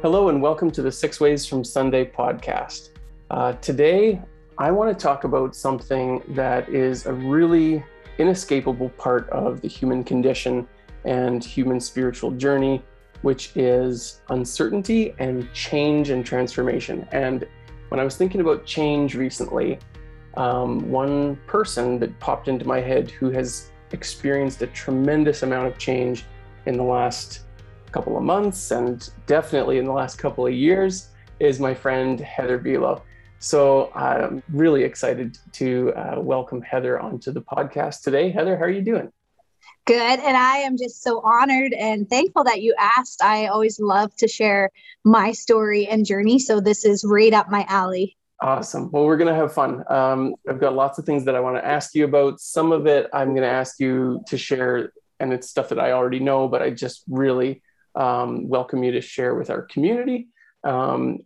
Hello, and welcome to the Six Ways from Sunday podcast. Uh, today, I want to talk about something that is a really inescapable part of the human condition and human spiritual journey, which is uncertainty and change and transformation. And when I was thinking about change recently, um, one person that popped into my head who has experienced a tremendous amount of change in the last couple of months and definitely in the last couple of years is my friend Heather Bilo. So I'm really excited to uh, welcome Heather onto the podcast today. Heather, how are you doing? Good. And I am just so honored and thankful that you asked. I always love to share my story and journey. So this is right up my alley. Awesome. Well, we're going to have fun. Um, I've got lots of things that I want to ask you about. Some of it I'm going to ask you to share, and it's stuff that I already know, but I just really um, welcome you to share with our community um,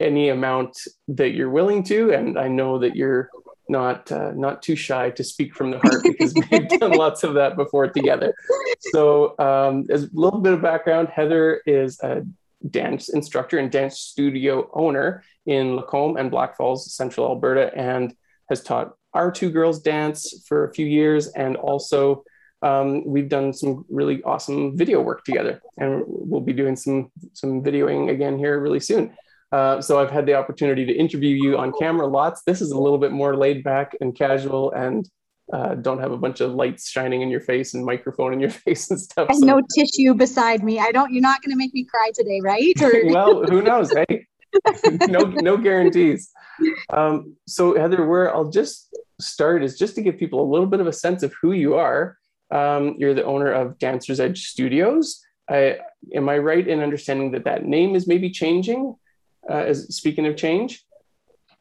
any amount that you're willing to. And I know that you're not uh, not too shy to speak from the heart because we've done lots of that before together. So, um, as a little bit of background, Heather is a dance instructor and dance studio owner in Lacombe and Blackfalds, Central Alberta, and has taught our two girls dance for a few years and also um, we've done some really awesome video work together, and we'll be doing some some videoing again here really soon. Uh, so I've had the opportunity to interview you on camera lots. This is a little bit more laid back and casual, and uh, don't have a bunch of lights shining in your face and microphone in your face and stuff. And so. no tissue beside me. I don't. You're not going to make me cry today, right? Well, who knows? Hey, no, no guarantees. Um, so Heather, where I'll just start is just to give people a little bit of a sense of who you are um, you're the owner of Dancer's Edge Studios. I, am I right in understanding that that name is maybe changing? Uh, as speaking of change.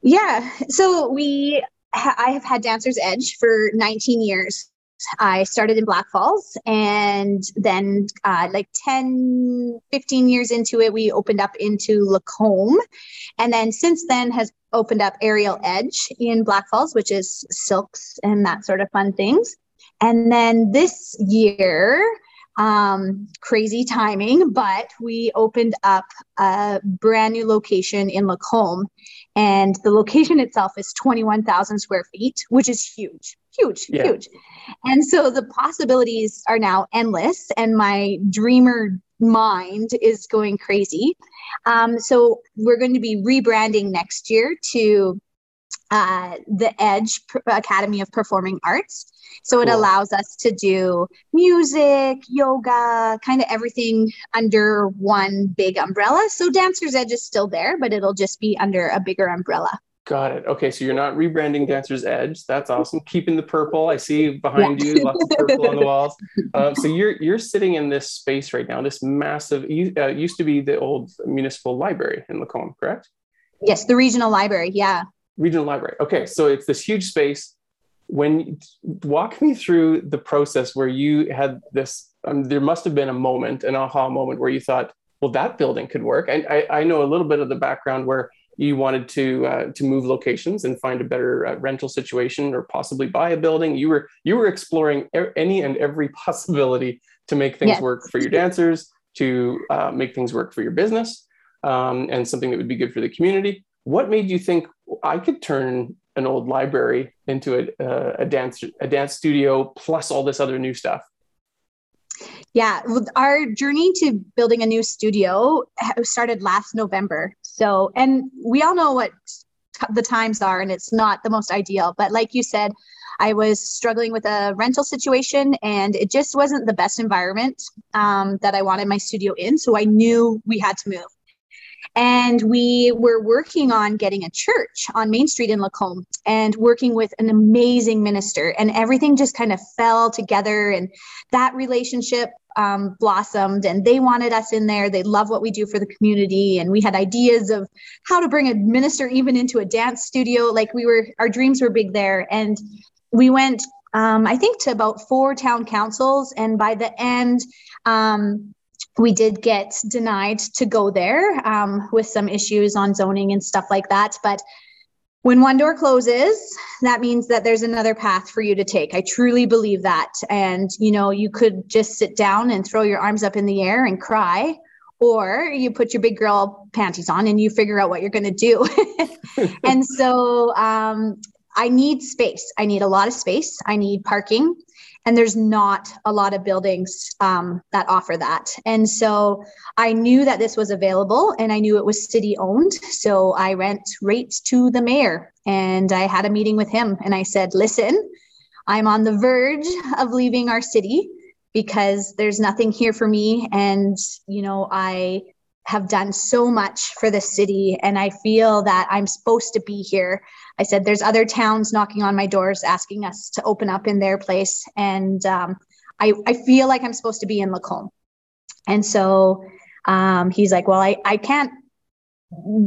Yeah. So we, ha- I have had Dancer's Edge for 19 years. I started in Blackfalds and then uh, like 10, 15 years into it, we opened up into Lacombe. And then since then has opened up Aerial Edge in Blackfalds, which is silks and that sort of fun things. And then this year, um, crazy timing, but we opened up a brand new location in Lacombe. And the location itself is 21,000 square feet, which is huge, huge, yeah. huge. And so the possibilities are now endless, and my dreamer mind is going crazy. Um, so we're going to be rebranding next year to uh, the Edge Academy of Performing Arts. So it cool. allows us to do music, yoga, kind of everything under one big umbrella. So Dancer's Edge is still there, but it'll just be under a bigger umbrella. Got it. Okay, so you're not rebranding Dancer's Edge. That's awesome. Keeping the purple. I see behind yeah. you lots of purple on the walls. Um, so you're you're sitting in this space right now. This massive uh, used to be the old municipal library in Lacombe, correct? Yes, the regional library. Yeah regional library. Okay, so it's this huge space. When walk me through the process where you had this, um, there must have been a moment, an aha moment where you thought, well, that building could work. And I, I know a little bit of the background where you wanted to uh, to move locations and find a better uh, rental situation or possibly buy a building. You were you were exploring any and every possibility to make things yes. work for your dancers, to uh, make things work for your business, um, and something that would be good for the community. What made you think I could turn an old library into a, a dance a dance studio plus all this other new stuff. Yeah, our journey to building a new studio started last November. So, and we all know what the times are, and it's not the most ideal. But like you said, I was struggling with a rental situation, and it just wasn't the best environment um, that I wanted my studio in. So I knew we had to move. And we were working on getting a church on Main Street in Lacombe and working with an amazing minister. And everything just kind of fell together. And that relationship um, blossomed and they wanted us in there. They love what we do for the community. And we had ideas of how to bring a minister even into a dance studio. Like we were, our dreams were big there. And we went, um, I think, to about four town councils. And by the end, um, we did get denied to go there um, with some issues on zoning and stuff like that. But when one door closes, that means that there's another path for you to take. I truly believe that. And, you know, you could just sit down and throw your arms up in the air and cry, or you put your big girl panties on and you figure out what you're going to do. and so um, I need space. I need a lot of space. I need parking. And there's not a lot of buildings um, that offer that. And so I knew that this was available and I knew it was city owned. So I went right to the mayor and I had a meeting with him and I said, listen, I'm on the verge of leaving our city because there's nothing here for me. And, you know, I have done so much for the city and I feel that I'm supposed to be here. I said, there's other towns knocking on my doors asking us to open up in their place. And um, I, I feel like I'm supposed to be in Lacombe. And so um, he's like, well, I, I can't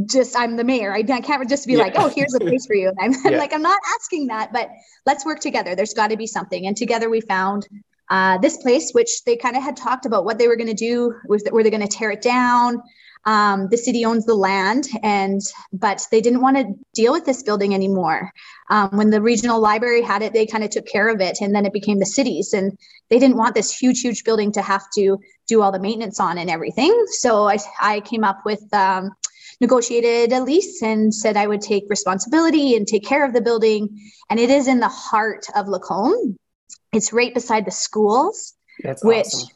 just I'm the mayor. I, I can't just be yeah. like, oh, here's a place for you. And I'm, yeah. I'm, like, I'm not asking that, but let's work together. There's got to be something. And together we found uh, this place, which they kind of had talked about what they were going to do. Was were they going to tear it down? Um, the city owns the land, and but they didn't want to deal with this building anymore. Um, when the regional library had it, they kind of took care of it, and then it became the city's, and they didn't want this huge, huge building to have to do all the maintenance on and everything. So I, I came up with um, negotiated a lease and said I would take responsibility and take care of the building. And it is in the heart of Lacombe. It's right beside the schools, That's which awesome.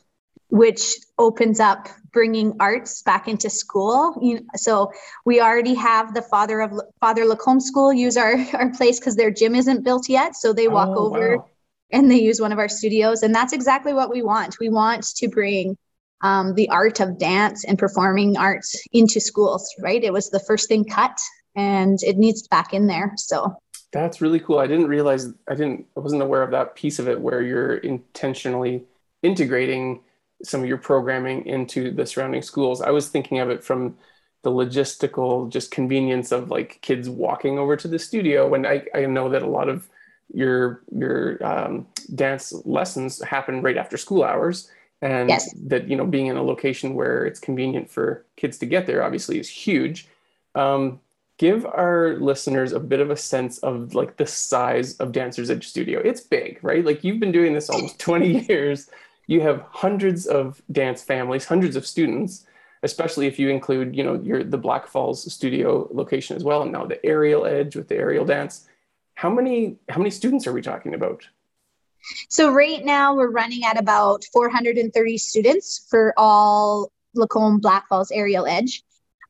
Which opens up bringing arts back into school. You, so we already have the father of Father Lacombe School use our our place because their gym isn't built yet. So they walk oh, over. Wow. And they use one of our studios. And that's exactly what we want. We want to bring um, the art of dance and performing arts into schools, right? It was the first thing cut and it needs back in there. So that's really cool. I didn't realize, I didn't, I wasn't aware of that piece of it where you're intentionally integrating some of your programming into the surrounding schools. I was thinking of it from the logistical just convenience of like kids walking over to the studio. And I, I know that a lot of your your um, dance lessons happen right after school hours and yes. that you know being in a location where it's convenient for kids to get there obviously is huge um, give our listeners a bit of a sense of like the size of dancers edge studio it's big right like you've been doing this almost 20 years you have hundreds of dance families hundreds of students especially if you include you know your the Blackfalds studio location as well and now the aerial edge with the aerial dance how many how many students are we talking about so right now we're running at about 430 students for all Lacombe Blackfalds Aerial Edge,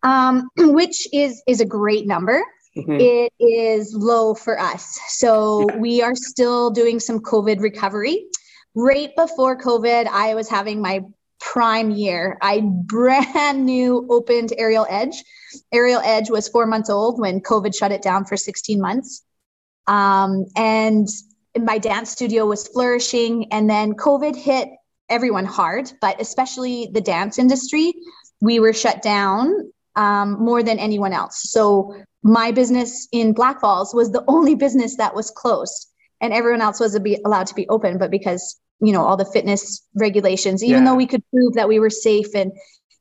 um, which is is a great number. Mm-hmm. It is low for us. So we are still doing some COVID recovery. Right before COVID, I was having my prime year. I brand new opened Aerial Edge. Aerial Edge was four months old when COVID shut it down for 16 months. Um, and my dance studio was flourishing and then covid hit everyone hard but especially the dance industry we were shut down um, more than anyone else so my business in Blackfalds was the only business that was closed and everyone else was allowed to be open but because you know all the fitness regulations even yeah. though we could prove that we were safe and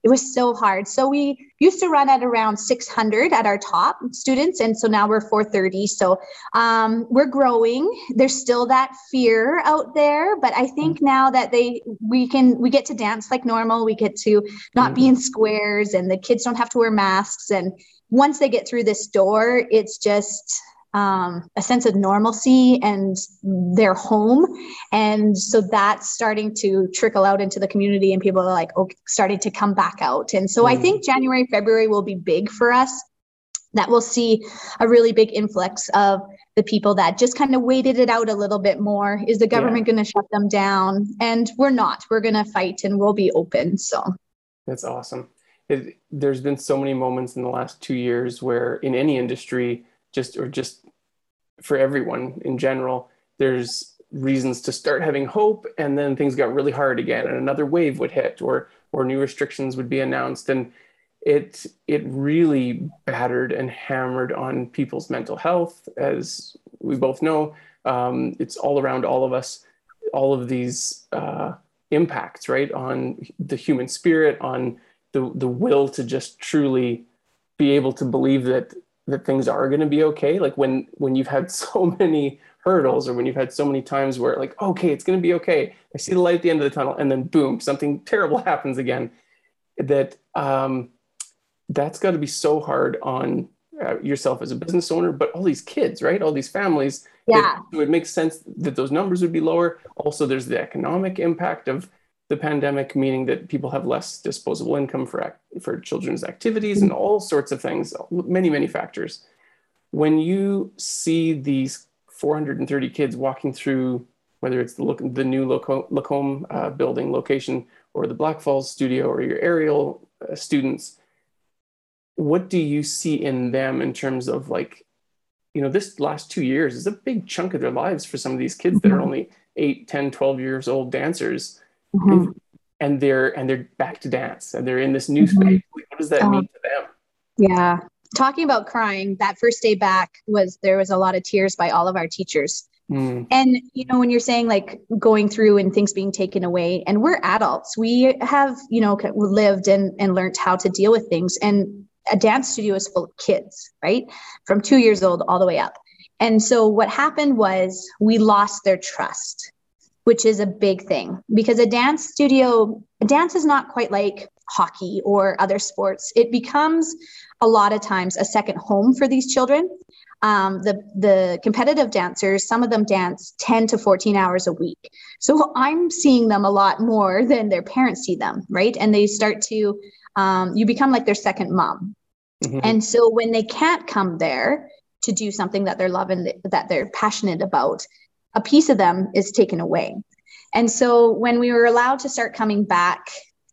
it was so hard. So we used to run at around 600 at our top students, and so now we're 430. So um, we're growing. There's still that fear out there, but I think mm-hmm. now that they we can we get to dance like normal. We get to not mm-hmm. be in squares, and the kids don't have to wear masks. And once they get through this door, it's just um, a sense of normalcy and their home. And so that's starting to trickle out into the community, and people are like, oh, starting to come back out. And so mm. I think January, February will be big for us. That we'll see a really big influx of the people that just kind of waited it out a little bit more. Is the government yeah. going to shut them down? And we're not. We're going to fight and we'll be open. So that's awesome. It, there's been so many moments in the last two years where in any industry, just or just for everyone in general, there's reasons to start having hope, and then things got really hard again, and another wave would hit, or or new restrictions would be announced, and it it really battered and hammered on people's mental health, as we both know. Um, it's all around all of us. All of these uh, impacts, right, on the human spirit, on the the will to just truly be able to believe that that things are going to be okay like when when you've had so many hurdles or when you've had so many times where like okay it's going to be okay i see the light at the end of the tunnel and then boom something terrible happens again that um, that's got to be so hard on uh, yourself as a business owner, but all these kids, right? All these families. Yeah. It, it makes sense that those numbers would be lower. Also, there's the economic impact of the pandemic, meaning that people have less disposable income for for children's activities and all sorts of things, many many factors. When you see these 430 kids walking through, whether it's the, the new Lacombe uh, building location or the Blackfalds studio or your aerial uh, students, what do you see in them in terms of like you know this last two years is a big chunk of their lives for some of these kids that are mm-hmm. only 8 10 12 years old dancers mm-hmm. and they're and they're back to dance and they're in this new mm-hmm. space what does that uh, mean to them yeah talking about crying that first day back was there was a lot of tears by all of our teachers mm. and you know when you're saying like going through and things being taken away and we're adults we have you know lived and and learned how to deal with things and a dance studio is full of kids, right? From two years old all the way up. And so what happened was we lost their trust, which is a big thing because a dance studio, dance is not quite like hockey or other sports. It becomes a lot of times a second home for these children. Um, the the competitive dancers, some of them dance 10 to 14 hours a week. So I'm seeing them a lot more than their parents see them, right? And they start to um, you become like their second mom. Mm-hmm. And so when they can't come there to do something that they're loving, that they're passionate about, a piece of them is taken away. And so when we were allowed to start coming back,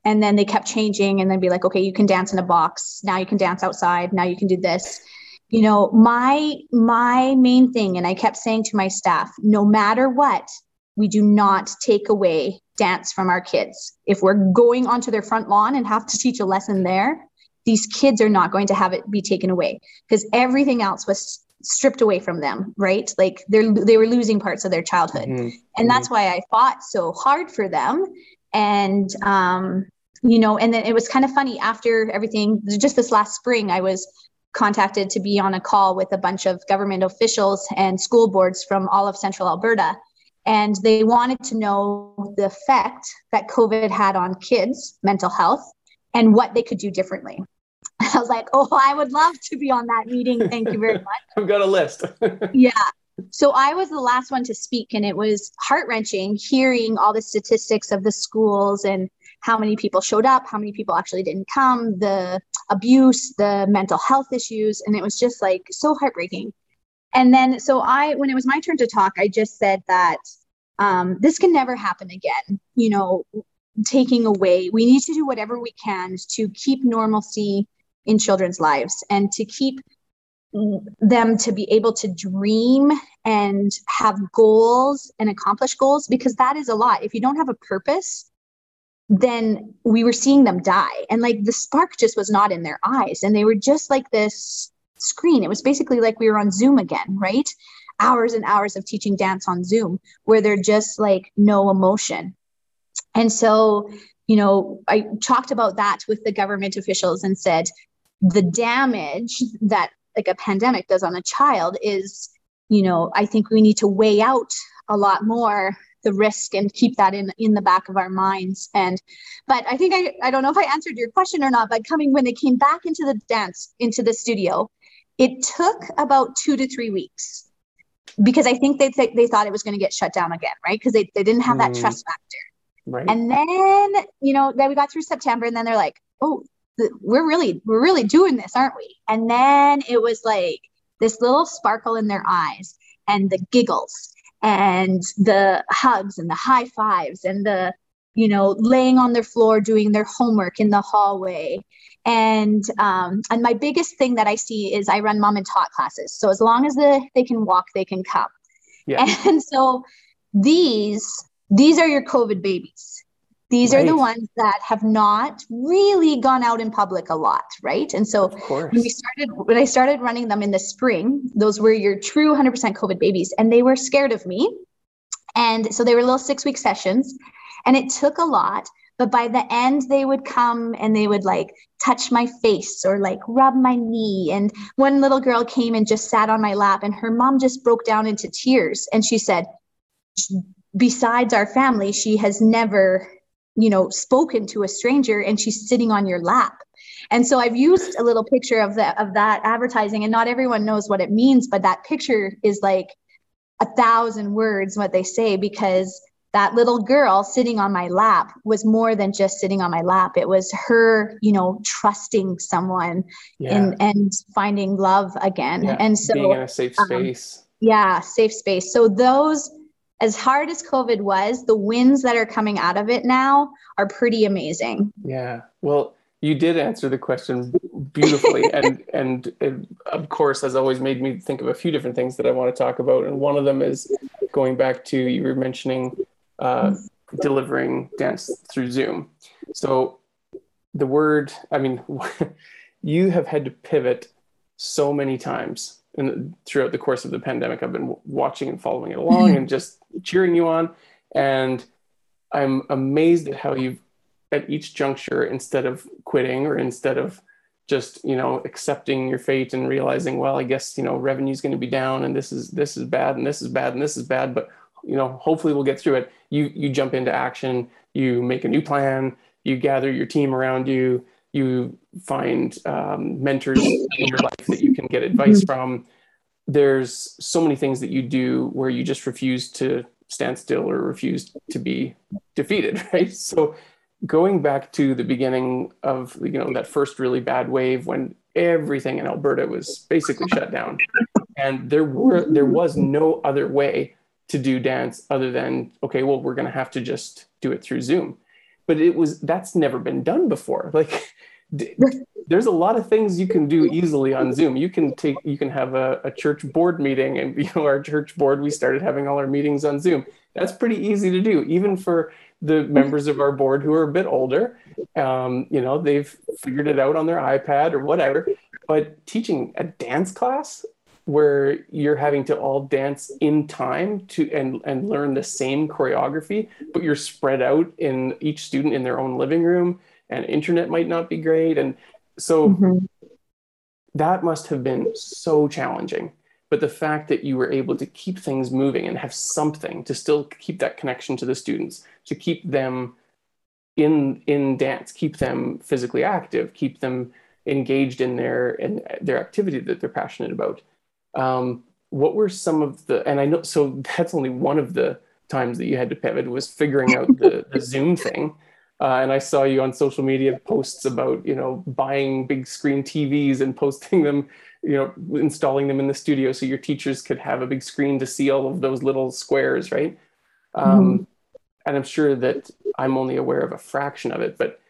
and then they kept changing and then be like, okay, you can dance in a box. Now you can dance outside. Now you can do this. You know, my my main thing, and I kept saying to my staff, no matter what, we do not take away dance from our kids. If we're going onto their front lawn and have to teach a lesson there, these kids are not going to have it be taken away because everything else was stripped away from them, right? Like they're they were losing parts of their childhood. Mm-hmm. And that's why I fought so hard for them. And um, you know, and then it was kind of funny after everything, just this last spring, I was contacted to be on a call with a bunch of government officials and school boards from all of central Alberta and they wanted to know the effect that COVID had on kids' mental health and what they could do differently. I was like, oh, I would love to be on that meeting. Thank you very much. I've got a list. yeah. So I was the last one to speak, and it was heart wrenching hearing all the statistics of the schools and how many people showed up, how many people actually didn't come, the abuse, the mental health issues. And it was just like so heartbreaking. And then, so I, when it was my turn to talk, I just said that um, this can never happen again. You know, taking away, we need to do whatever we can to keep normalcy in children's lives and to keep them to be able to dream and have goals and accomplish goals because that is a lot. If you don't have a purpose, then we were seeing them die. And like the spark just was not in their eyes. And they were just like this screen. It was basically like we were on Zoom again, right? Hours and hours of teaching dance on Zoom where they're just like no emotion. And so, you know, I talked about that with the government officials and said the damage that like a pandemic does on a child is, you know, I think we need to weigh out a lot more the risk and keep that in in the back of our minds and but i think i i don't know if i answered your question or not but coming when they came back into the dance into the studio it took about two to three weeks because I think they th- they thought it was going to get shut down again, right? Because they, they didn't have that mm. trust factor. Right. And then you know then we got through September, and then they're like, oh, we're really we're really doing this, aren't we? And then it was like this little sparkle in their eyes, and the giggles, and the hugs, and the high fives, and the you know laying on their floor doing their homework in the hallway and um, and my biggest thing that I see is I run mom and tot classes. So as long as the, they can walk, they can come. Yeah. And so these these are your COVID babies. These right. are the ones that have not really gone out in public a lot, right? And so when we started when I started running them in the spring, those were your true 100% COVID babies, and they were scared of me. And so they were little six week sessions, and it took a lot but by the end they would come and they would like touch my face or like rub my knee and one little girl came and just sat on my lap and her mom just broke down into tears and she said besides our family she has never you know spoken to a stranger and she's sitting on your lap and so i've used a little picture of that of that advertising and not everyone knows what it means but that picture is like a thousand words what they say because that little girl sitting on my lap was more than just sitting on my lap it was her you know trusting someone yeah. and and finding love again yeah. and so being in a safe um, space um, yeah safe space so those as hard as covid was the wins that are coming out of it now are pretty amazing. Yeah. Well you did answer the question beautifully. And and it, of course has always made me think of a few different things that i want to talk about. And one of them is going back to you were mentioning uh, delivering dance through Zoom. So the word, I mean, you have had to pivot so many times and throughout the course of the pandemic. I've been watching and following it along and just cheering you on. And I'm amazed at how you've at each juncture, instead of quitting or instead of just you know accepting your fate and realizing well i guess you know revenue is going to be down and this is this is bad and this is bad and this is bad but you know hopefully we'll get through it you you jump into action you make a new plan you gather your team around you you find um, mentors in your life that you can get advice from. There's so many things that you do where you just refuse to stand still or refuse to be defeated right? So going back to the beginning of you know that first really bad wave when everything in alberta was basically shut down and there were there was no other way to do dance other than okay well we're going to have to just do it through zoom. But it was that's never been done before. Like there's a lot of things you can do easily on zoom. You can take you can have a, a church board meeting and you know our church board we started having all our meetings on zoom. That's pretty easy to do even for the members of our board who are a bit older. Um, you know they've figured it out on their ipad or whatever. But teaching a dance class where you're having to all dance in time to and and learn the same choreography but you're spread out in each student in their own living room and internet might not be great and so mm-hmm. that must have been so challenging but the fact that you were able to keep things moving and have something to still keep that connection to the students to keep them in in dance keep them physically active keep them engaged in their in their activity that they're passionate about um, what were some of the, and I know, so that's only one of the times that you had to pivot was figuring out the, the Zoom thing. Uh, and I saw you on social media posts about, you know, buying big screen TVs and posting them, you know, installing them in the studio so your teachers could have a big screen to see all of those little squares, right? Um, mm-hmm. And I'm sure that I'm only aware of a fraction of it, but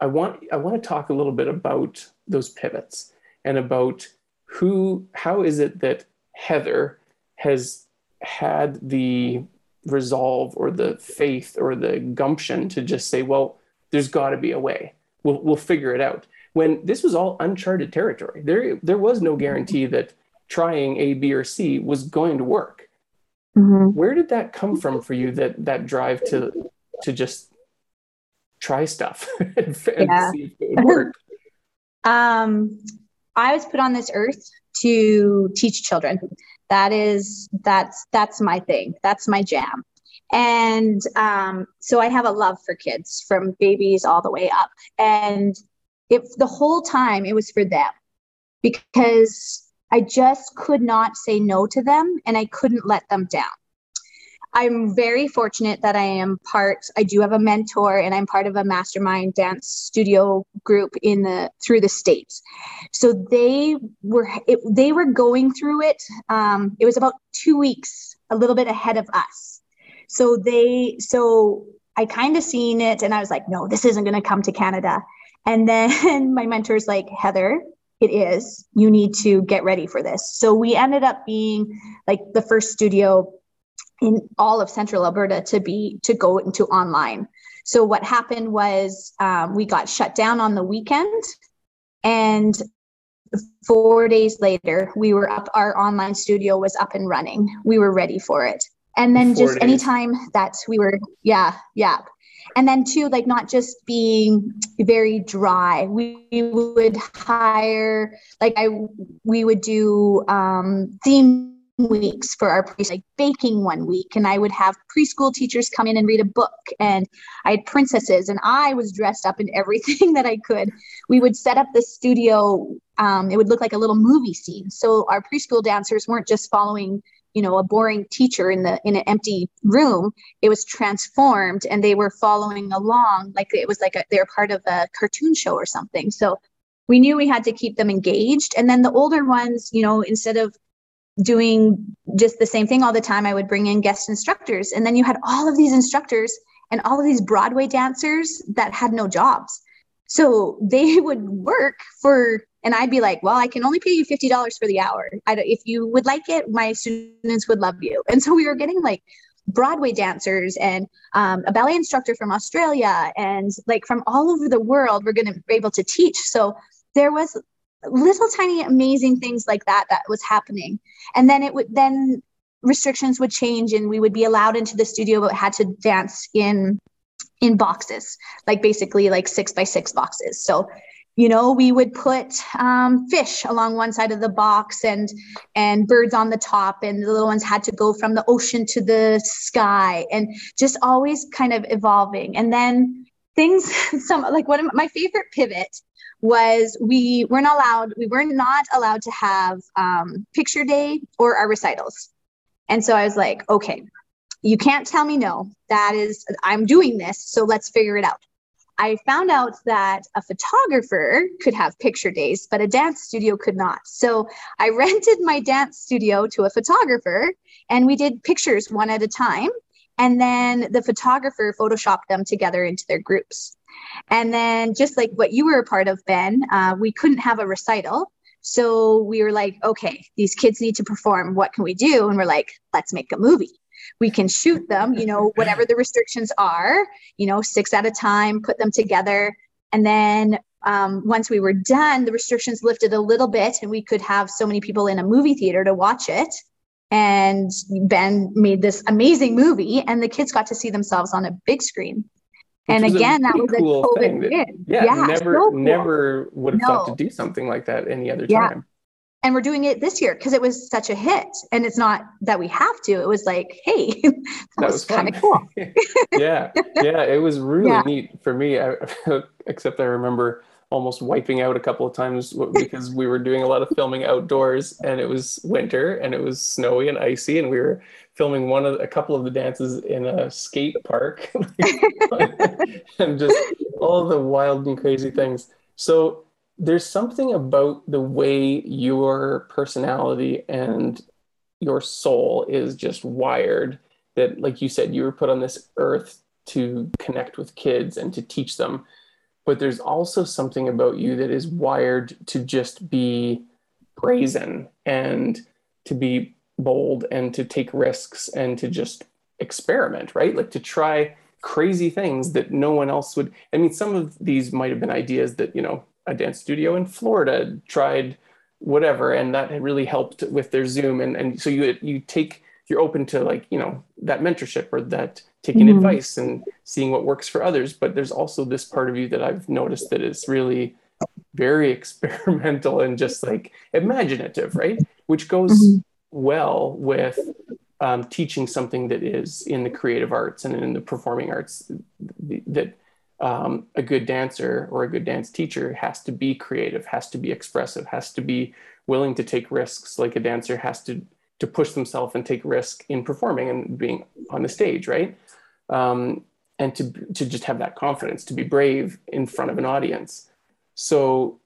I want I want to talk a little bit about those pivots and about who how is it that heather has had the resolve or the faith or the gumption to just say well there's got to be a way we'll, we'll figure it out when this was all uncharted territory there there was no guarantee that trying a b or c was going to work mm-hmm. where did that come from for you that that drive to to just try stuff and, and yeah. see if it would work um I was put on this earth to teach children. That is that's that's my thing. That's my jam. And um, so I have a love for kids from babies all the way up. And if the whole time it was for them because I just could not say no to them and I couldn't let them down. I'm very fortunate that I am part. I do have a mentor, and I'm part of a mastermind dance studio group in the through the states. So they were it, they were going through it. Um, it was about two weeks, a little bit ahead of us. So they so I kind of seen it, and I was like, no, this isn't going to come to Canada. And then my mentor's like, Heather, it is. You need to get ready for this. So we ended up being like the first studio in all of central Alberta to be to go into online. So what happened was um, we got shut down on the weekend, and four days later we were up. Our online studio was up and running. We were ready for it. And then four just days. anytime that we were, yeah, yeah. And then too, like not just being very dry. We, we would hire, like I, we would do um, theme weeks for our pre like baking one week and i would have preschool teachers come in and read a book and i had princesses and i was dressed up in everything that i could. We would set up the studio um, it would look like a little movie scene. So our preschool dancers weren't just following you know a boring teacher in the in an empty room. It was transformed and they were following along like it was like they're part of a cartoon show or something. So we knew we had to keep them engaged and then the older ones you know instead of doing just the same thing all the time i would bring in guest instructors and then you had all of these instructors and all of these broadway dancers that had no jobs so they would work for and I'd be like, well, I can only pay you $50 for the hour. I if you would like it, my students would love you. And so we were getting like Broadway dancers and um, a ballet instructor from Australia and like from all over the world, we're going to be able to teach. So there was little tiny amazing things like that that was happening. And then it would, then restrictions would change and we would be allowed into the studio, but had to dance in in boxes, like basically like six by six boxes. So you know we would put um, fish along one side of the box and and birds on the top and the little ones had to go from the ocean to the sky and just always kind of evolving and then things some like one of my favorite pivot was we weren't allowed we were not allowed to have um, picture day or our recitals and so i was like okay you can't tell me no that is i'm doing this so let's figure it out I found out that a photographer could have picture days, but a dance studio could not. So I rented my dance studio to a photographer and we did pictures one at a time. And then the photographer photoshopped them together into their groups. And then, just like what you were a part of, Ben, uh, we couldn't have a recital. So we were like, okay, these kids need to perform. What can we do? And we're like, let's make a movie we can shoot them, you know, whatever the restrictions are, you know, six at a time, put them together. And then um, once we were done, the restrictions lifted a little bit and we could have so many people in a movie theater to watch it. And Ben made this amazing movie, and the kids got to see themselves on a big screen. And again, that was cool a COVID that, yeah, yeah, never, so cool. never would have no. thought to do something like that any other yeah. time and we're doing it this year because it was such a hit and it's not that we have to it was like hey that, that was, was kind of cool yeah yeah it was really yeah. neat for me I, except i remember almost wiping out a couple of times because we were doing a lot of filming outdoors and it was winter and it was snowy and icy and we were filming one of a couple of the dances in a skate park. And just all the wild and crazy things. So there's something about the way your personality and your soul is just wired that like you said you were put on this earth to connect with kids and to teach them. But there's also something about you that is wired to just be brazen and to be bold and to take risks and to just experiment right like to try crazy things that no one else would i mean some of these might have been ideas that you know a dance studio in Florida tried whatever, and that really helped with their Zoom. And and so you you take you're open to like you know that mentorship or that taking mm-hmm. advice and seeing what works for others. But there's also this part of you that I've noticed that is really very experimental and just like imaginative, right? Which goes mm-hmm. Well with um, teaching something that is in the creative arts and in the performing arts that um, a good dancer or a good dance teacher has to be creative, has to be expressive, has to be willing to take risks. Like a dancer has to to push themselves and take risk in performing and being on the stage, right? Um, and to to just have that confidence, to be brave in front of an audience. So,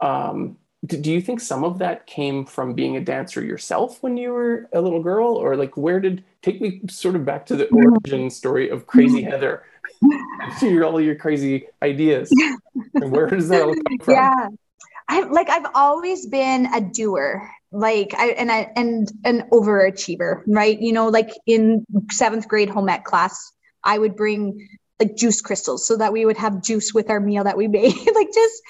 um, do, you think some of that came from being a dancer yourself when you were a little girl, or like where did take me sort of back to the origin story of Crazy Heather? your all your crazy ideas. and where does that all come from? Yeah. I like I've always been a doer, like I and I and an overachiever, right? You know, like in seventh grade home ec class, I would bring like juice crystals so that we would have juice with our meal that we made. like just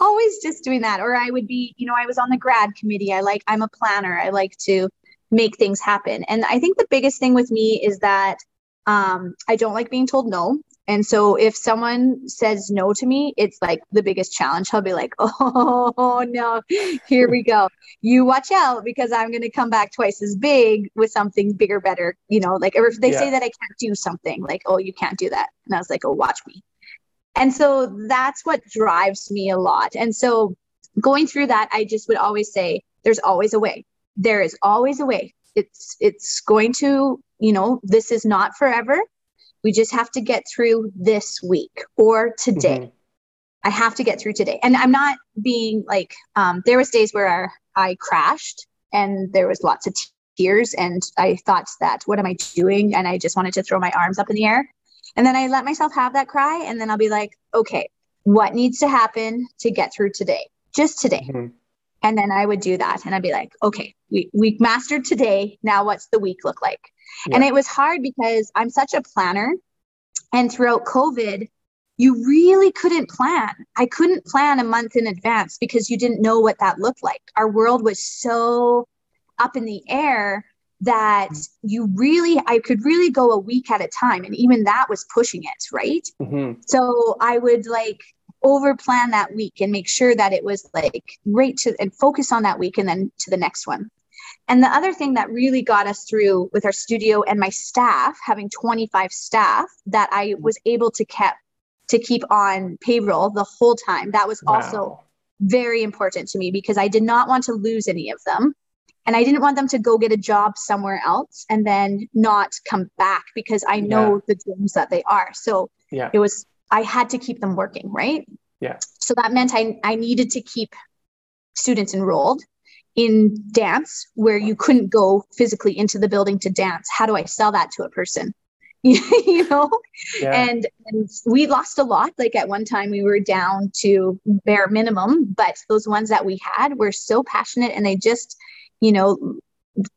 always just doing that. Or I would be, you know, I was on the grad committee. I like I'm a planner. I like to make things happen. And I think the biggest thing with me is that um, I don't like being told no. And so if someone says no to me, it's like the biggest challenge. I'll be like, oh no, here we go. You watch out because I'm going to come back twice as big with something bigger, better. You know, like if they yeah. say that I can't do something, like, oh, you can't do that. And I was like, oh, watch me. And so that's what drives me a lot. And so going through that, I just would always say, there's always a way. There is always a way. It's it's going to, you know, this is not forever we just have to get through this week or today. Mm-hmm. I have to get through today. And I'm not being like, um, there was days where I crashed and there was lots of tears and I thought that, what am I doing? And I just wanted to throw my arms up in the air. And then I let myself have that cry. And then I'll be like, okay, what needs to happen to get through today? Just today. Mm-hmm. And then I would do that. And I'd be like, okay, we, we mastered today. Now what's the week look like? Yeah. And it was hard because I'm such a planner. And throughout COVID, you really couldn't plan. I couldn't plan a month in advance because you didn't know what that looked like. Our world was so up in the air that you really i could really go a week at a time and even that was pushing it right mm-hmm. so i would like over plan that week and make sure that it was like great to and focus on that week and then to the next one and the other thing that really got us through with our studio and my staff, having 25 staff that I mm-hmm. was able to keep to keep on payroll the whole time. That was wow. also very important to me because I did not want to lose any of them. And I didn't want them to go get a job somewhere else and then not come back because I know yeah. the dreams that they are. So yeah. it was I had to keep them working, right? Yeah. So that meant I I needed to keep students enrolled in dance where you couldn't go physically into the building to dance how do i sell that to a person you know yeah. and, and we lost a lot like at one time we were down to bare minimum but those ones that we had were so passionate and they just you know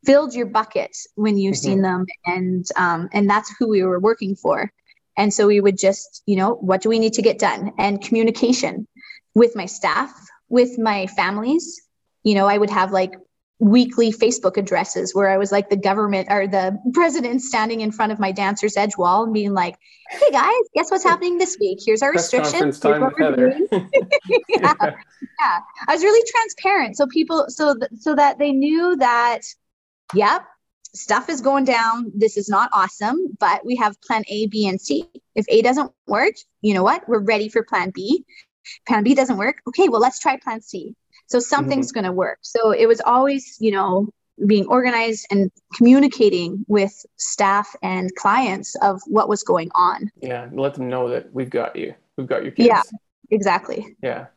filled your bucket when you've mm-hmm. seen them and um, and that's who we were working for and so we would just you know what do we need to get done and communication with my staff with my families you know, I would have like weekly Facebook addresses where I was like the government or the president standing in front of my dancer's edge wall and being like, "Hey guys, guess what's happening this week? Here's our Press restrictions." Time with Heather. yeah. yeah, yeah. I was really transparent, so people, so th- so that they knew that, yep, stuff is going down. This is not awesome, but we have Plan A, B, and C. If A doesn't work, you know what? We're ready for Plan B. Plan B doesn't work. Okay, well, let's try Plan C. So something's mm-hmm. going to work. So it was always, you know, being organized and communicating with staff and clients of what was going on. Yeah, let them know that we've got you. We've got your kids. Yeah, exactly. Yeah.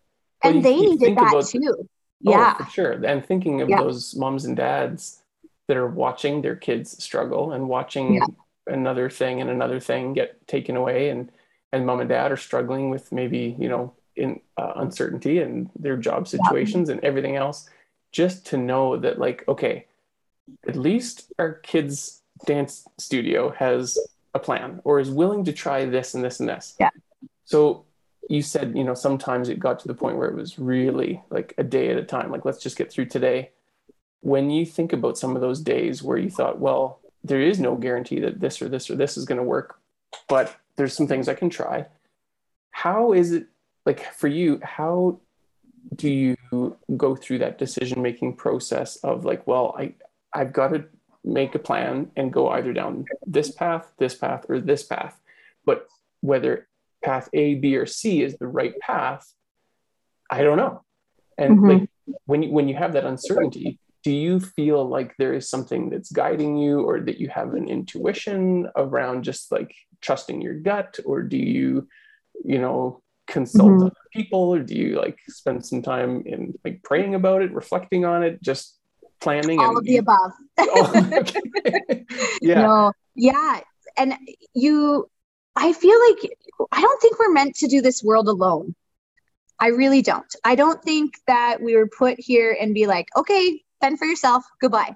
and you, they you needed that too. Oh, yeah, for sure. And thinking of yeah. those moms and dads that are watching their kids struggle and watching yeah. another thing and another thing get taken away. And and mom and dad are struggling with maybe, you know, in uh, uncertainty and their job situations yeah. and everything else just to know that like okay at least our kids dance studio has a plan or is willing to try this and this and this. Yeah. So you said you know sometimes it got to the point where it was really like a day at a time. Like let's just get through today when you think about some of those days where you thought well there is no guarantee that this or this or this is going to work but there's some things i can try. How is it like for you how do you go through that decision making process of like well i i've got to make a plan and go either down this path this path or this path. But whether path a b or c is the right path i don't know. And mm-hmm. like when you when you have that uncertainty do you feel like there is something that's guiding you or that you have an intuition around just like trusting your gut? Or do you you know consult mm-hmm. other people? Or do you like spend some time in like praying about it reflecting on it just planning all of the above. Oh, yeah. No yeah. And you i feel like i don't think we're meant to do this world alone. I really don't. I don't think that we were put here and be like okay fend for yourself goodbye.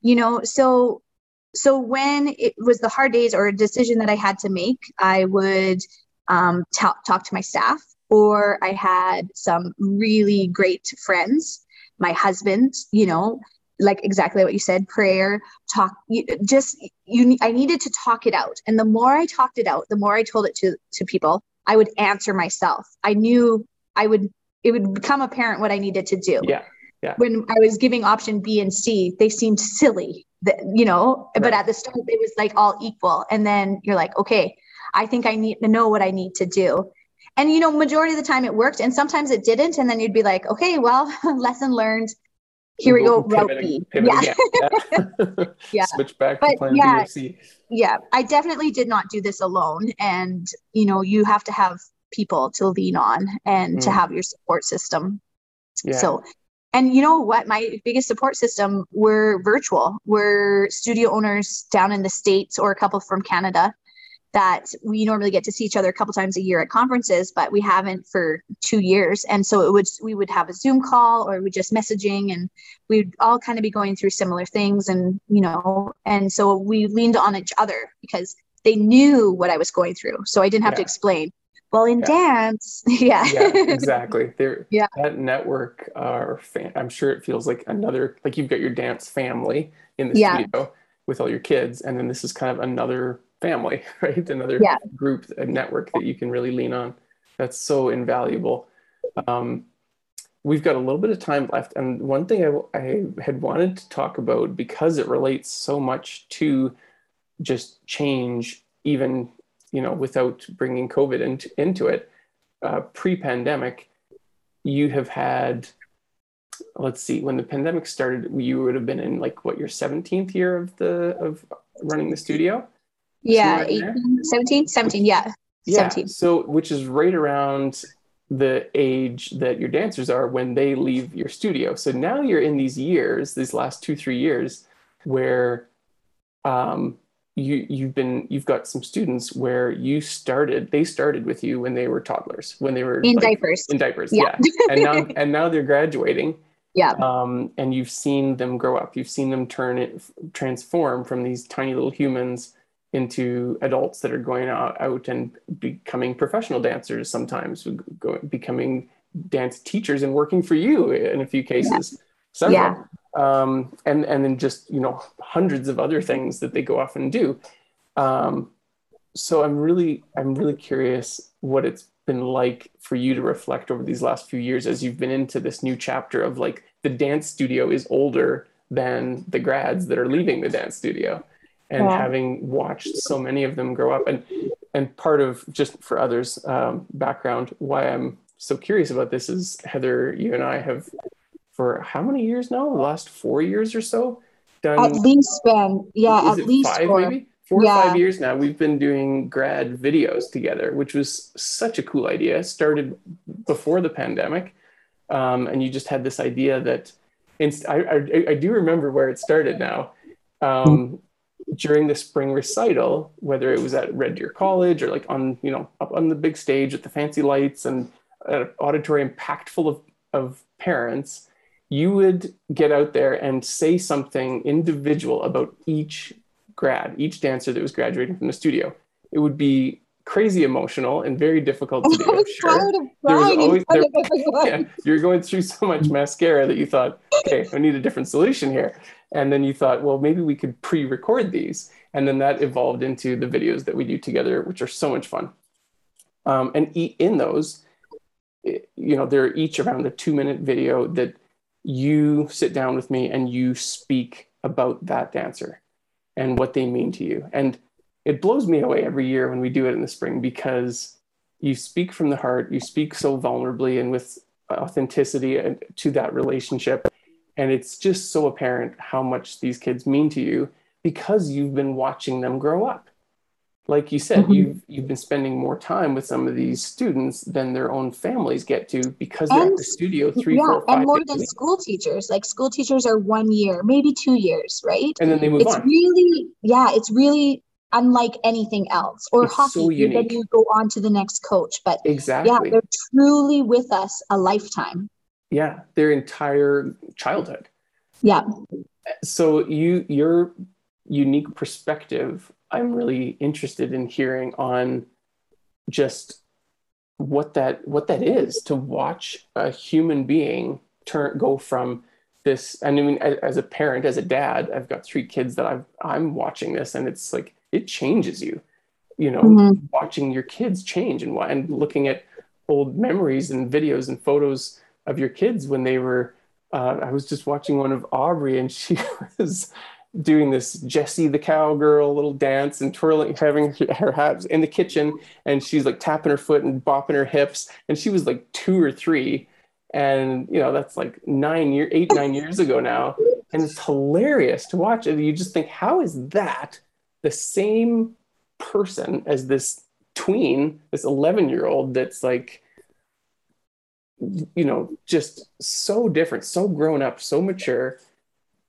You know so so when it was the hard days or a decision that i had to make i would um, talk, talk to my staff, or I had some really great friends, my husband, you know, like exactly what you said prayer talk you, just you i needed to talk it out. And the more i talked it out the more i told it to to people i would answer myself. I knew i would it would become apparent what i needed to do. Yeah yeah when i was giving option b and c they seemed silly that you know right. but at the start it was like all equal and then you're like okay i think i need to know what i need to do and you know majority of the time it worked and sometimes it didn't and then you'd be like okay well lesson learned here we go route B. Yeah. Yeah. yeah. Switch back but to plan yeah, B or C. Yeah. I definitely did not do this alone. And, you know, you have to have people to lean on and mm. to have your support system. Yeah. So, and you know what? My biggest support system were virtual. We're studio owners down in the States or a couple from Canada that we normally get to see each other a couple times a year at conferences, but we haven't for two years. And so it would we would have a Zoom call or we just messaging and we'd all kind of be going through similar things and you know, and so we leaned on each other because they knew what I was going through. So I didn't have yeah. to explain. Well, in yeah. dance, yeah, yeah, exactly. There, yeah, that network, uh, or I'm sure it feels like another, like you've got your dance family in the yeah. studio with all your kids, and then this is kind of another family, right? Another yeah. group, a network that you can really lean on. That's so invaluable. Um, we've got a little bit of time left. And one thing I, I had wanted to talk about because it relates so much to just change, even, you know, without bringing COVID into, into it, uh, pre-pandemic, you have had, let's see, when the pandemic started, you would have been in like what your 17th year of the, of running the studio? Yeah, 18, 17, 17, yeah. Yeah. 17. So, which is right around the age that your dancers are when they leave your studio. So now you're in these years, these last two, three years, where um, you you've been you've got some students where you started they started with you when they were toddlers when they were in like, diapers. in diapers yeah, yeah. and now and now they're graduating. Yeah. Um, and you've seen them grow up. You've seen them turn it transform from these tiny little humans into adults that are going out, out and becoming professional dancers sometimes go, becoming dance teachers and working for you in a few cases. Yeah. several. Yeah. Um, and and then just you know hundreds of other things that they go off and do um, so i'm really i'm really curious what it's been like for you to reflect over these last few years as you've been into this new chapter of like the dance studio is older than the grads that are leaving the dance studio and yeah. having watched so many of them grow up and and part of just for others um, background why i'm so curious about this is heather you and i have for how many years now? The last four years or so? Done at least been yeah at least five four. maybe? Four yeah. or five years now we've been doing grad videos together which was such a cool idea. Started before the pandemic um, and you just had this idea that inst- I, I, I do remember where it started now. Um, during the spring recital, whether it was at Red Deer College or like on, you know, up on the big stage with the fancy lights and an auditorium packed full of, of parents, you would get out there and say something individual about each grad, each dancer that was graduating from the studio. It would be crazy emotional and very difficult to do. I'm sure. There was always there, yeah, you're going through so much mascara that you thought, okay, I need a different solution here. And then you thought, well, maybe we could pre-record these. And then that evolved into the videos that we do together, which are so much fun. Um, and in those, you know, they're each around a two minute video that you sit down with me and you speak about that dancer and what they mean to you. And it blows me away every year when we do it in the spring because you speak from the heart, you speak so vulnerably and with authenticity to that relationship and it's just so apparent how much these kids mean to you because you've been watching them grow up. Like you said, mm-hmm. you've you've been spending more time with some of these students than their own families get to because they're at the studio three, yeah, four, five and more than school teachers. Like school teachers are one year, maybe two years, right? And then they move it's on. really, yeah, it's really unlike anything else. Or it's hockey, so then you go on to the next coach. But exactly, yeah, they're truly with us a lifetime yeah their entire childhood yeah so you your unique perspective i'm really interested in hearing on just what that what that is to watch a human being turn go from this and i mean as a parent as a dad i've got three kids that i've i'm watching this and it's like it changes you you know mm-hmm. watching your kids change and and looking at old memories and videos and photos of your kids when they were uh, i was just watching one of aubrey and she was doing this Jessie the cowgirl little dance and twirling, having her hat in the kitchen, and she's like tapping her foot and bopping her hips, and she was like two or three, and you know that's like nine year eight nine years ago now. And it's hilarious to watch. And you just think how is that the same person as this tween this 11 year old that's like you know just so different so grown up so mature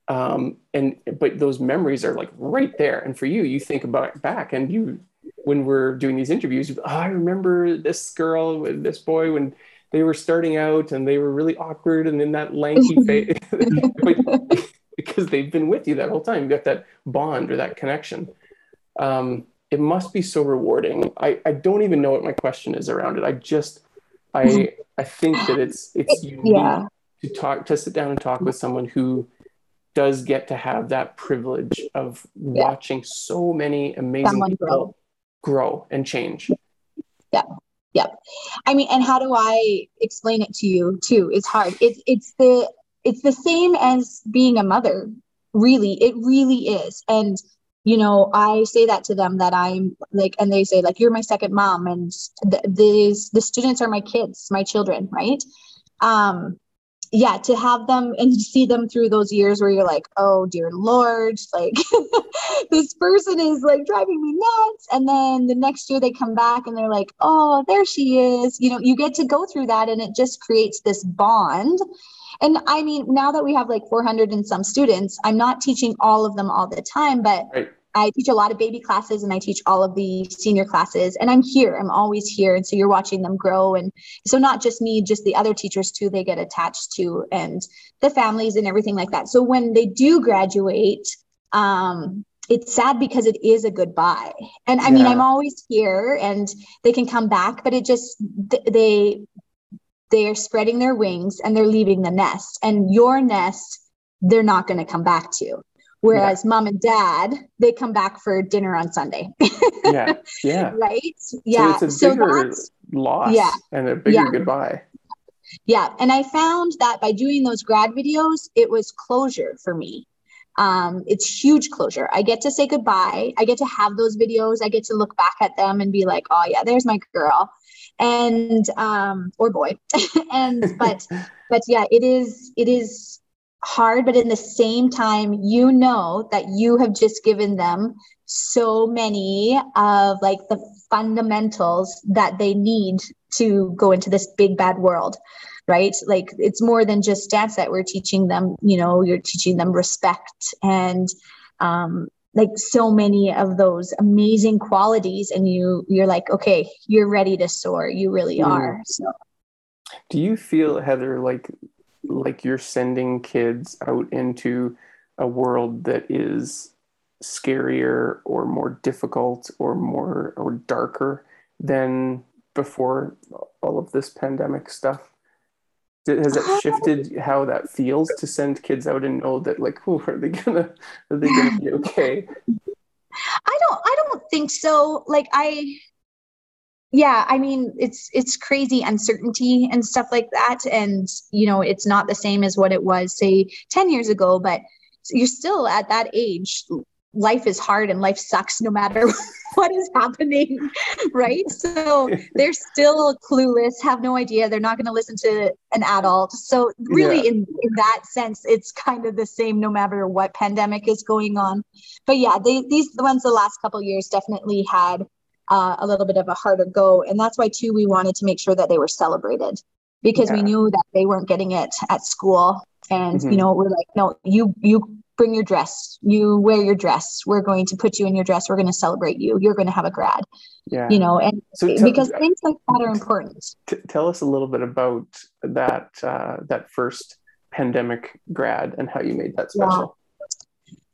um and but those memories are like right there and for you you think about it back and you when we're doing these interviews oh, i remember this girl with this boy when they were starting out and they were really awkward and in that lanky face because they've been with you that whole time. You got that bond or that connection. Um, it must be so rewarding. I, I don't even know what my question is around it. I just I I think that it's it's unique yeah. to talk to sit down and talk with someone who does get to have that privilege of yeah. watching so many amazing someone people grow. grow and change. Yeah. Yep. I mean, and how do I explain it to you too? It's hard. It's it's the it's the same as being a mother. Really, it really is. And you know, I say that to them that I'm like, and they say like, "You're my second mom," and th- these the students are my kids, my children, right? Um, yeah, to have them and see them through those years where you're like, oh dear Lord, like this person is like driving me nuts. And then the next year they come back and they're like, oh, there she is. You know, you get to go through that and it just creates this bond. And I mean, now that we have like 400 and some students, I'm not teaching all of them all the time, but right. I teach a lot of baby classes and I teach all of the senior classes and I'm here. I'm always here. And so you're watching them grow. And so not just me, just the other teachers too, they get attached to and the families and everything like that. So when they do graduate, um, it's sad because it is a goodbye. And I yeah. mean, I'm always here and they can come back, but it just, they, they are spreading their wings and they're leaving the nest and your nest, they're not going to come back to Whereas yeah. mom and dad, they come back for dinner on Sunday. yeah. Yeah. Right. Yeah. So it's a bigger so loss yeah. and a bigger yeah. goodbye. Yeah. And I found that by doing those grad videos, it was closure for me. Um, it's huge closure. I get to say goodbye. I get to have those videos. I get to look back at them and be like, oh yeah, there's my girl. And um, or boy. and but but yeah, it is it is hard, but in the same time, you know that you have just given them so many of like the fundamentals that they need to go into this big bad world right? Like it's more than just dance that we're teaching them you know you're teaching them respect and um like so many of those amazing qualities and you you're like okay you're ready to soar. You really mm. are. So do you feel heather like like you're sending kids out into a world that is scarier or more difficult or more or darker than before all of this pandemic stuff? Has it shifted um. how that feels to send kids out and know that like who are they gonna are they gonna be okay? I don't i don't think so. Like i yeah i mean it's it's crazy uncertainty and stuff like that. And you know it's not the same as what it was say 10 years ago but you're still at that age. Life is hard and life sucks no matter what is happening right? So they're still clueless have no idea. They're not going to listen to an adult. So really yeah. in in that sense it's kind of the same no matter what pandemic is going on. But yeah they these the ones the last couple years definitely had uh, a little bit of a harder go. And that's why, too, we wanted to make sure that they were celebrated because yeah. we knew that they weren't getting it at school. And, mm-hmm. you know, we're like, no, you, you bring your dress, you wear your dress. We're going to put you in your dress. We're going to celebrate you. You're going to have a grad. Yeah. You know, and so t- because things like that are important. T- tell us a little bit about that, uh, that first pandemic grad and how you made that special.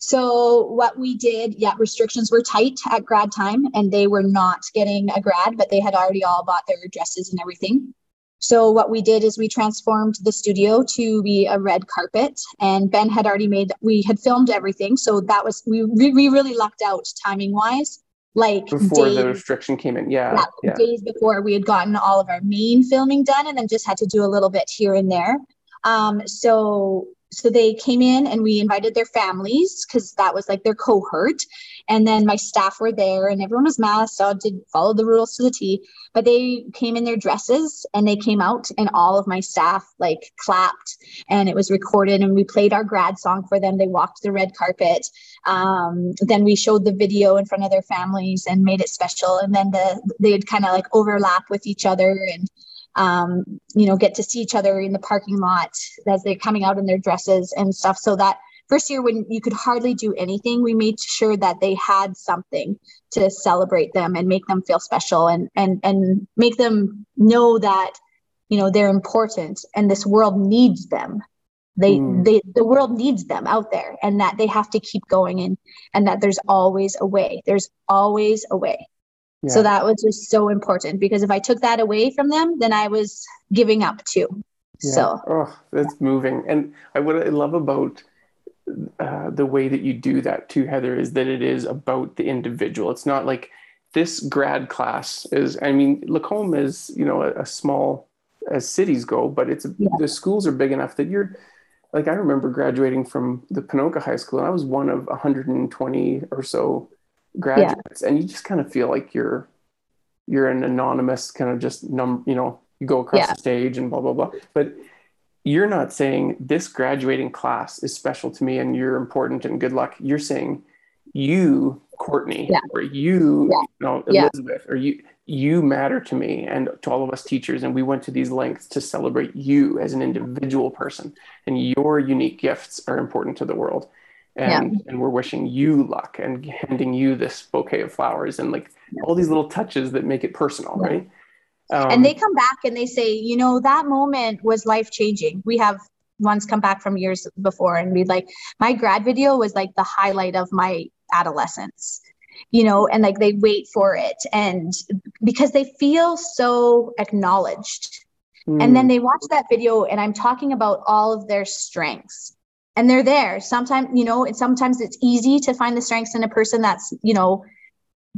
So what we did, yeah, restrictions were tight at grad time and they were not getting a grad, but they had already all bought their dresses and everything. So what we did is we transformed the studio to be a red carpet, and Ben had already made. We had filmed everything, so that was we we really lucked out timing wise. Like before days, the restriction came in, yeah, yeah, yeah, days before we had gotten all of our main filming done, and then just had to do a little bit here and there. Um, so so they came in and we invited their families because that was like their cohort. And then my staff were there and everyone was masked so I did follow the rules to the t. But they came in their dresses and they came out and all of my staff like clapped and it was recorded and we played our grad song for them. They walked the red carpet. Um, then we showed the video in front of their families and made it special. And then the they'd kind of like overlap with each other and um, you know, get to see each other in the parking lot as they're coming out in their dresses and stuff. So that first year when you could hardly do anything, we made sure that they had something to celebrate them and make them feel special and and and make them know that you know they're important and this world needs them they mm. they the world needs them out there and that they have to keep going and and that there's always a way there's always a way yeah. So that was just so important because if I took that away from them, then I was giving up too. Yeah. So oh, that's moving. And I, what I love about uh, the way that you do that too, Heather, is that it is about the individual. It's not like this grad class is. I mean, Lacombe is you know a, a small as cities go, but it's yeah. the schools are big enough that you're like I remember graduating from the Ponoka High School. And I was one of 120 or so graduates yeah. and you just kind of feel like you're you're an anonymous kind of just num you know you go across yeah. the stage and blah blah blah. But you're not saying this graduating class is special to me and you're important and good luck. You're saying you courtney yeah. or you, you know elizabeth or you you matter to me and to all of us teachers. And we went to these lengths to celebrate you as an individual person. And your unique gifts are important to the world and yeah. and we're wishing you luck and handing you this bouquet of flowers and like yeah. all these little touches that make it personal yeah. right um, and they come back and they say you know that moment was life changing we have ones come back from years before and be like my grad video was like the highlight of my adolescence you know and like they wait for it and because they feel so acknowledged mm. and then hmm. they watch that video and i'm talking about all of their strengths and they're there. Sometimes you know and sometimes it's easy to find the strengths in a person that's you know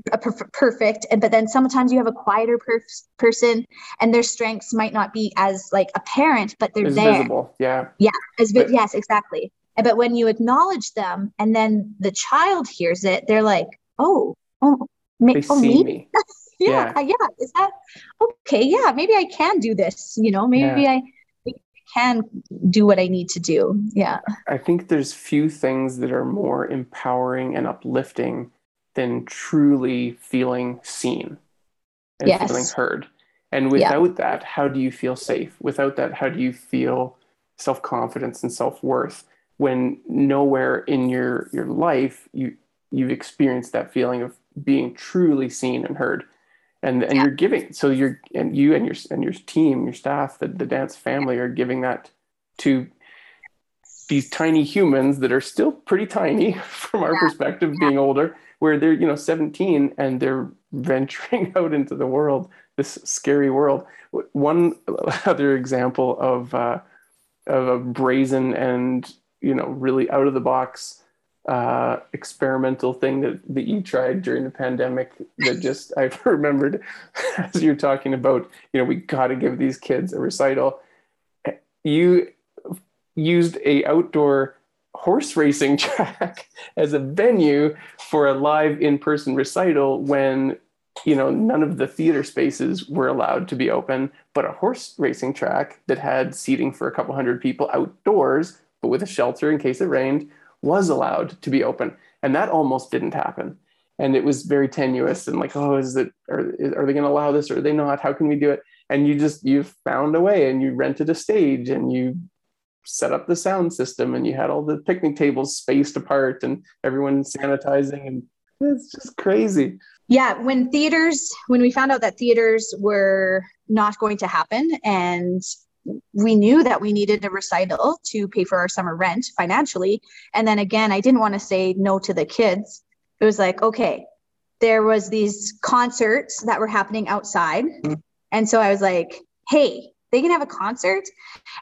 per- perfect and but then sometimes you have a quieter per- person and their strengths might not be as like apparent but they're it's there. visible yeah. Yeah as but, yes exactly. But when you acknowledge them and then the child hears it they're like oh oh, ma- they oh see me, yeah. yeah is that okay yeah maybe i can do this you know maybe yeah. i can do what I need to do. Yeah. I think there's few things that are more empowering and uplifting than truly feeling seen and yes. feeling heard. And without yeah. that, how do you feel safe? Without that, how do you feel self confidence and self worth when nowhere in your your life you you've experienced that feeling of being truly seen and heard? And and yeah. you're giving so you're and you and your and your team your staff the, the dance family are giving that to these tiny humans that are still pretty tiny from our yeah. perspective being older where they're you know 17 and they're venturing out into the world this scary world one other example of uh, of a brazen and you know really out of the box uh, experimental thing that, that you tried during the pandemic that just I've remembered as you're talking about, you know, we got to give these kids a recital. You used a outdoor horse racing track as a venue for a live in-person recital when you know none of the theater spaces were allowed to be open but a horse racing track that had seating for a couple hundred people outdoors but with a shelter in case it rained was allowed to be open. And that almost didn't happen. And it was very tenuous and like, oh, is it, are, are they going to allow this or are they not? How can we do it? And you just, you found a way and you rented a stage and you set up the sound system and you had all the picnic tables spaced apart and everyone sanitizing and it's just crazy. Yeah, when theaters, when we found out that theaters were not going to happen and we knew that we needed a recital to pay for our summer rent financially. And then again, I didn't want to say no to the kids. It was like, okay, there was these concerts that were happening outside. Mm-hmm. And so I was like, hey, they can have a concert.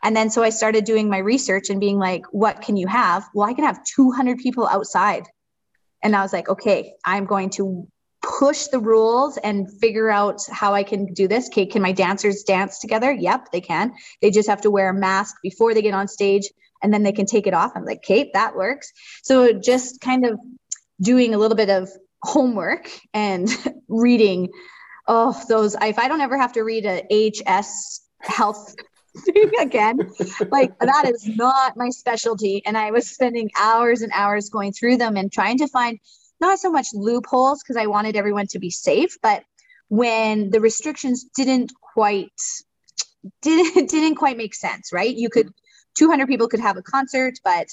And then so I started doing my research and being like, what can you have? Well, I can have 200 people outside. And I was like, okay, I'm going to push the rules and figure out how I can do this. Okay, can my dancers dance together? Yep, they can. They just have to wear a mask before they get on stage and then they can take it off. I'm like, Kate, that works. So just kind of doing a little bit of homework and reading oh those if i don't ever have to read AHS health thing again like that is not my specialty and i was spending hours and hours going through them and trying to find not so much loopholes because i wanted everyone to be safe but when the restrictions didn't quite didn't didn't quite make sense right? You could 200 people could have a concert but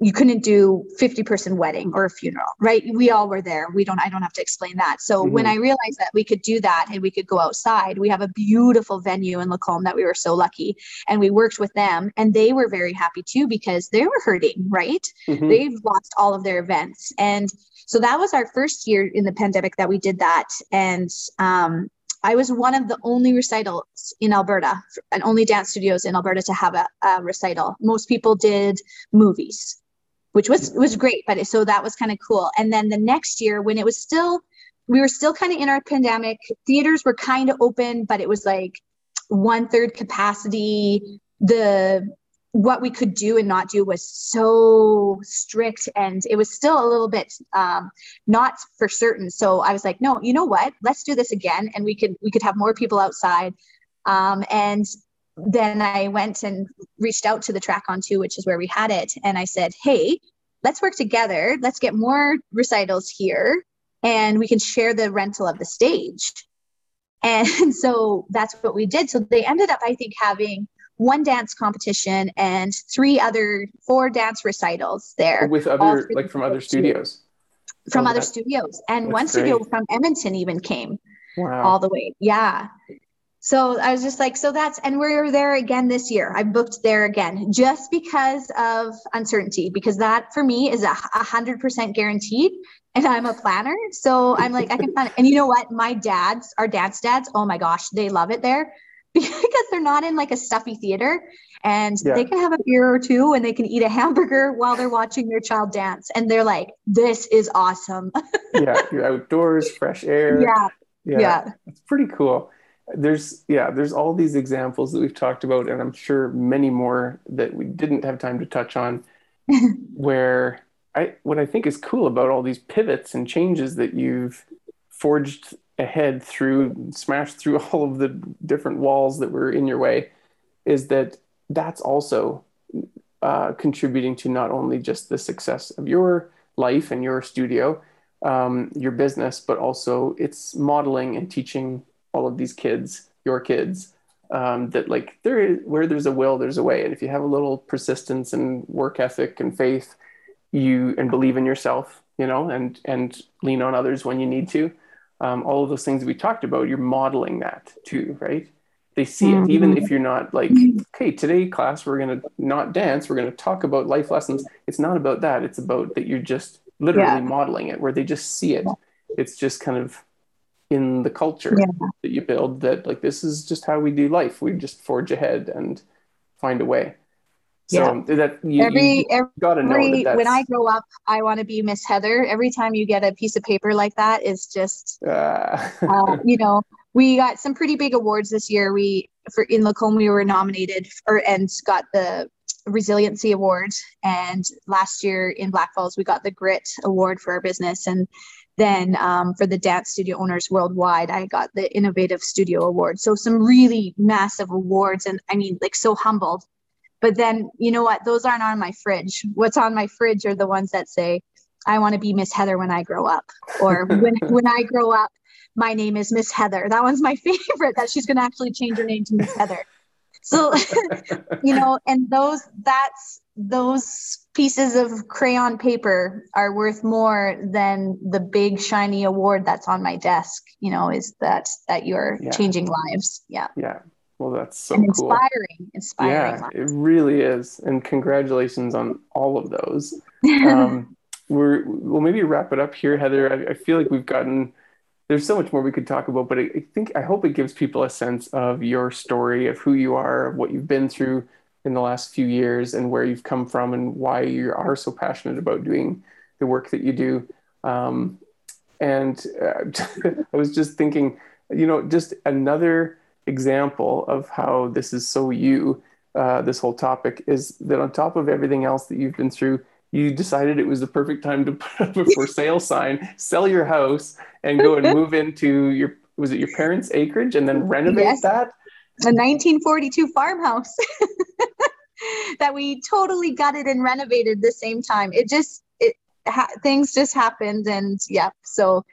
you couldn't do 50 person wedding or a funeral right? We all were there. We don't i don't have to explain that. So mm-hmm. when i realized that we could do that and we could go outside we have a beautiful venue in lacombe that we were so lucky and we worked with them and they were very happy too because they were hurting right? Mm-hmm. they've lost all of their events. And so that was our first year in the pandemic that we did that. And um, I was one of the only recitals in Alberta and only dance studios in Alberta to have a, a recital. Most people did movies which was was great. But so that was kind of cool. And then the next year, when it was still, we were still kind of in our pandemic. Theaters were kind of open, but it was like one third capacity. The what we could do and not do was so strict and it was still a little bit um, not for certain so i was like no you know what let's do this again and we could we could have more people outside um, and then I went and reached out to the track on two, which is where we had it. And I said, hey, let's work together. Let's get more recitals here and we can share the rental of the stage. And so that's what we did. So they ended up, I think, having one dance competition and three other, four dance recitals there. With other, like from other studios? From oh, other studios. And one studio great. from Edmonton even came wow. all the way. Yeah. So I was just like, so that's, and we're there again this year. I booked there again just because of uncertainty, because that for me is a hundred percent guaranteed. And I'm a planner. So I'm like, I can plan. And you know what? My dads, our dad's dads, oh my gosh, they love it there because they're not in like a stuffy theater and yeah. they can have a beer or two and they can eat a hamburger while they're watching their child dance. And they're like, this is awesome. yeah. You're outdoors, fresh air. Yeah. Yeah. yeah. It's pretty cool there's yeah there's all these examples that we've talked about and i'm sure many more that we didn't have time to touch on where i what i think is cool about all these pivots and changes that you've forged ahead through smashed through all of the different walls that were in your way is that that's also uh, contributing to not only just the success of your life and your studio um, your business but also it's modeling and teaching all of these kids, your kids, um, that like there is where there's a will, there's a way. And if you have a little persistence and work ethic and faith, you and believe in yourself, you know, and and lean on others when you need to. Um, all of those things we talked about, you're modeling that too, right? They see it, even mm-hmm. if you're not like, okay, today class we're gonna not dance, we're gonna talk about life lessons. It's not about that. It's about that you're just literally yeah. modeling it, where they just see it. It's just kind of in the culture yeah. that you build that like this is just how we do life we just forge ahead and find a way so yeah. that you, every, you gotta know that when I grow up, I want to be Miss Heather. Every time you get a piece of paper like that, it's just, uh. uh, you know, we got some pretty big awards this year. We for in Lacombe, we were nominated for and got the resiliency award and last year in Blackfalds we got the grit award for our business and then um, for the dance studio owners worldwide. I got the innovative studio award. So some really massive awards and i mean like so humbled. But then you know what? Those aren't on my fridge. What's on my fridge are the ones that say i want to be miss heather when i grow up or when, when i grow up my name is miss heather. That one's my favorite that she's going to actually change her name to miss heather. So you know and those that's those pieces of crayon paper are worth more than the big shiny award that's on my desk you know is that that you're yeah. changing lives. Yeah. Yeah. Well that's so and inspiring cool. inspiring yeah it really is. And congratulations on all of those. Um, we're we'll maybe wrap it up here heather. I, I feel like we've gotten there's so much more we could talk about, but I, I think I hope it gives people a sense of your story, of who you are, of what you've been through in the last few years, and where you've come from, and why you are so passionate about doing the work that you do. Um, and uh, I was just thinking, you know, just another example of how this is so you. Uh, this whole topic is that on top of everything else that you've been through, you decided it was the perfect time to put up a for sale sign, sell your house, and go and move into your was it your parents' acreage and then renovate yes. that? A 1942 farmhouse that we totally gutted and renovated the same time. It just it ha- things just happened and yeah. So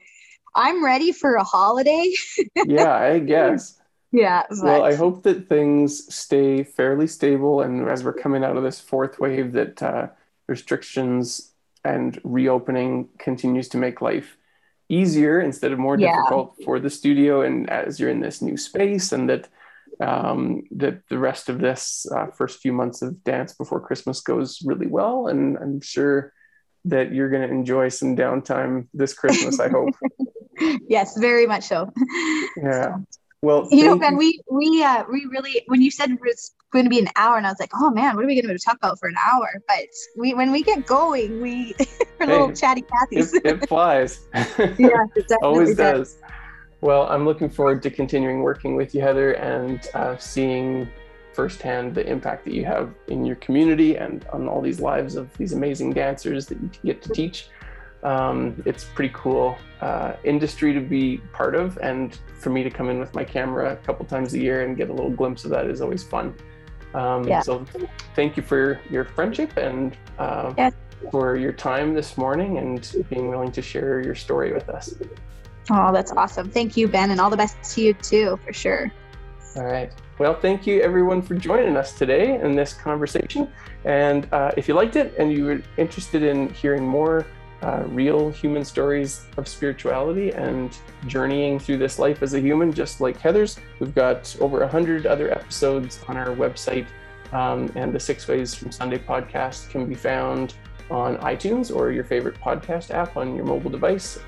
I'm ready for a holiday. yeah, I guess. Yeah. But... Well, I hope that things stay fairly stable, and as we're coming out of this fourth wave, that uh, restrictions and reopening continues to make life easier instead of more yeah. difficult for the studio and as you're in this new space and that um, that the rest of this uh, first few months of dance before christmas goes really well and i'm sure that you're going to enjoy some downtime this christmas i hope yes very much so yeah well, you know, Ben, we we uh we really when you said it was going to be an hour, and I was like, oh man, what are we going to talk about for an hour? But we when we get going, we are hey, little chatty Cathy's. It, it flies. yeah, it always does. Well, I'm looking forward to continuing working with you, Heather, and uh, seeing firsthand the impact that you have in your community and on all these lives of these amazing dancers that you get to teach. Um, it's pretty cool uh, industry to be part of, and for me to come in with my camera a couple times a year and get a little glimpse of that is always fun. Um, yeah. So, thank you for your friendship and uh, yes. for your time this morning and being willing to share your story with us. Oh, that's awesome. Thank you, Ben, and all the best to you too, for sure. All right. Well, thank you everyone for joining us today in this conversation. And uh, if you liked it and you were interested in hearing more uh, real human stories of spirituality and journeying through this life as a human, just like Heather's. We've got over 100 other episodes on our website, um, and the Six Ways from Sunday podcast can be found on iTunes or your favorite podcast app on your mobile device.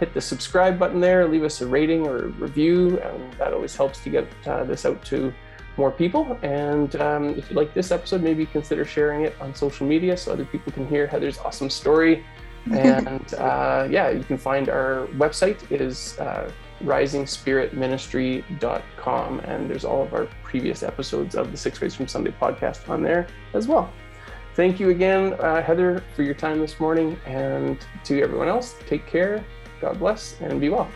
Hit the subscribe button there, leave us a rating or a review. and that always helps to get uh, this out to more people. And um, if you like this episode, maybe consider sharing it on social media so other people can hear Heather's awesome story and uh, yeah, you can find our website is uh, risingspiritministry.com, and there's all of our previous episodes of the Six Ways from Sunday podcast on there as well. Thank you again, uh, Heather, for your time this morning, and to everyone else, take care, God bless, and be well.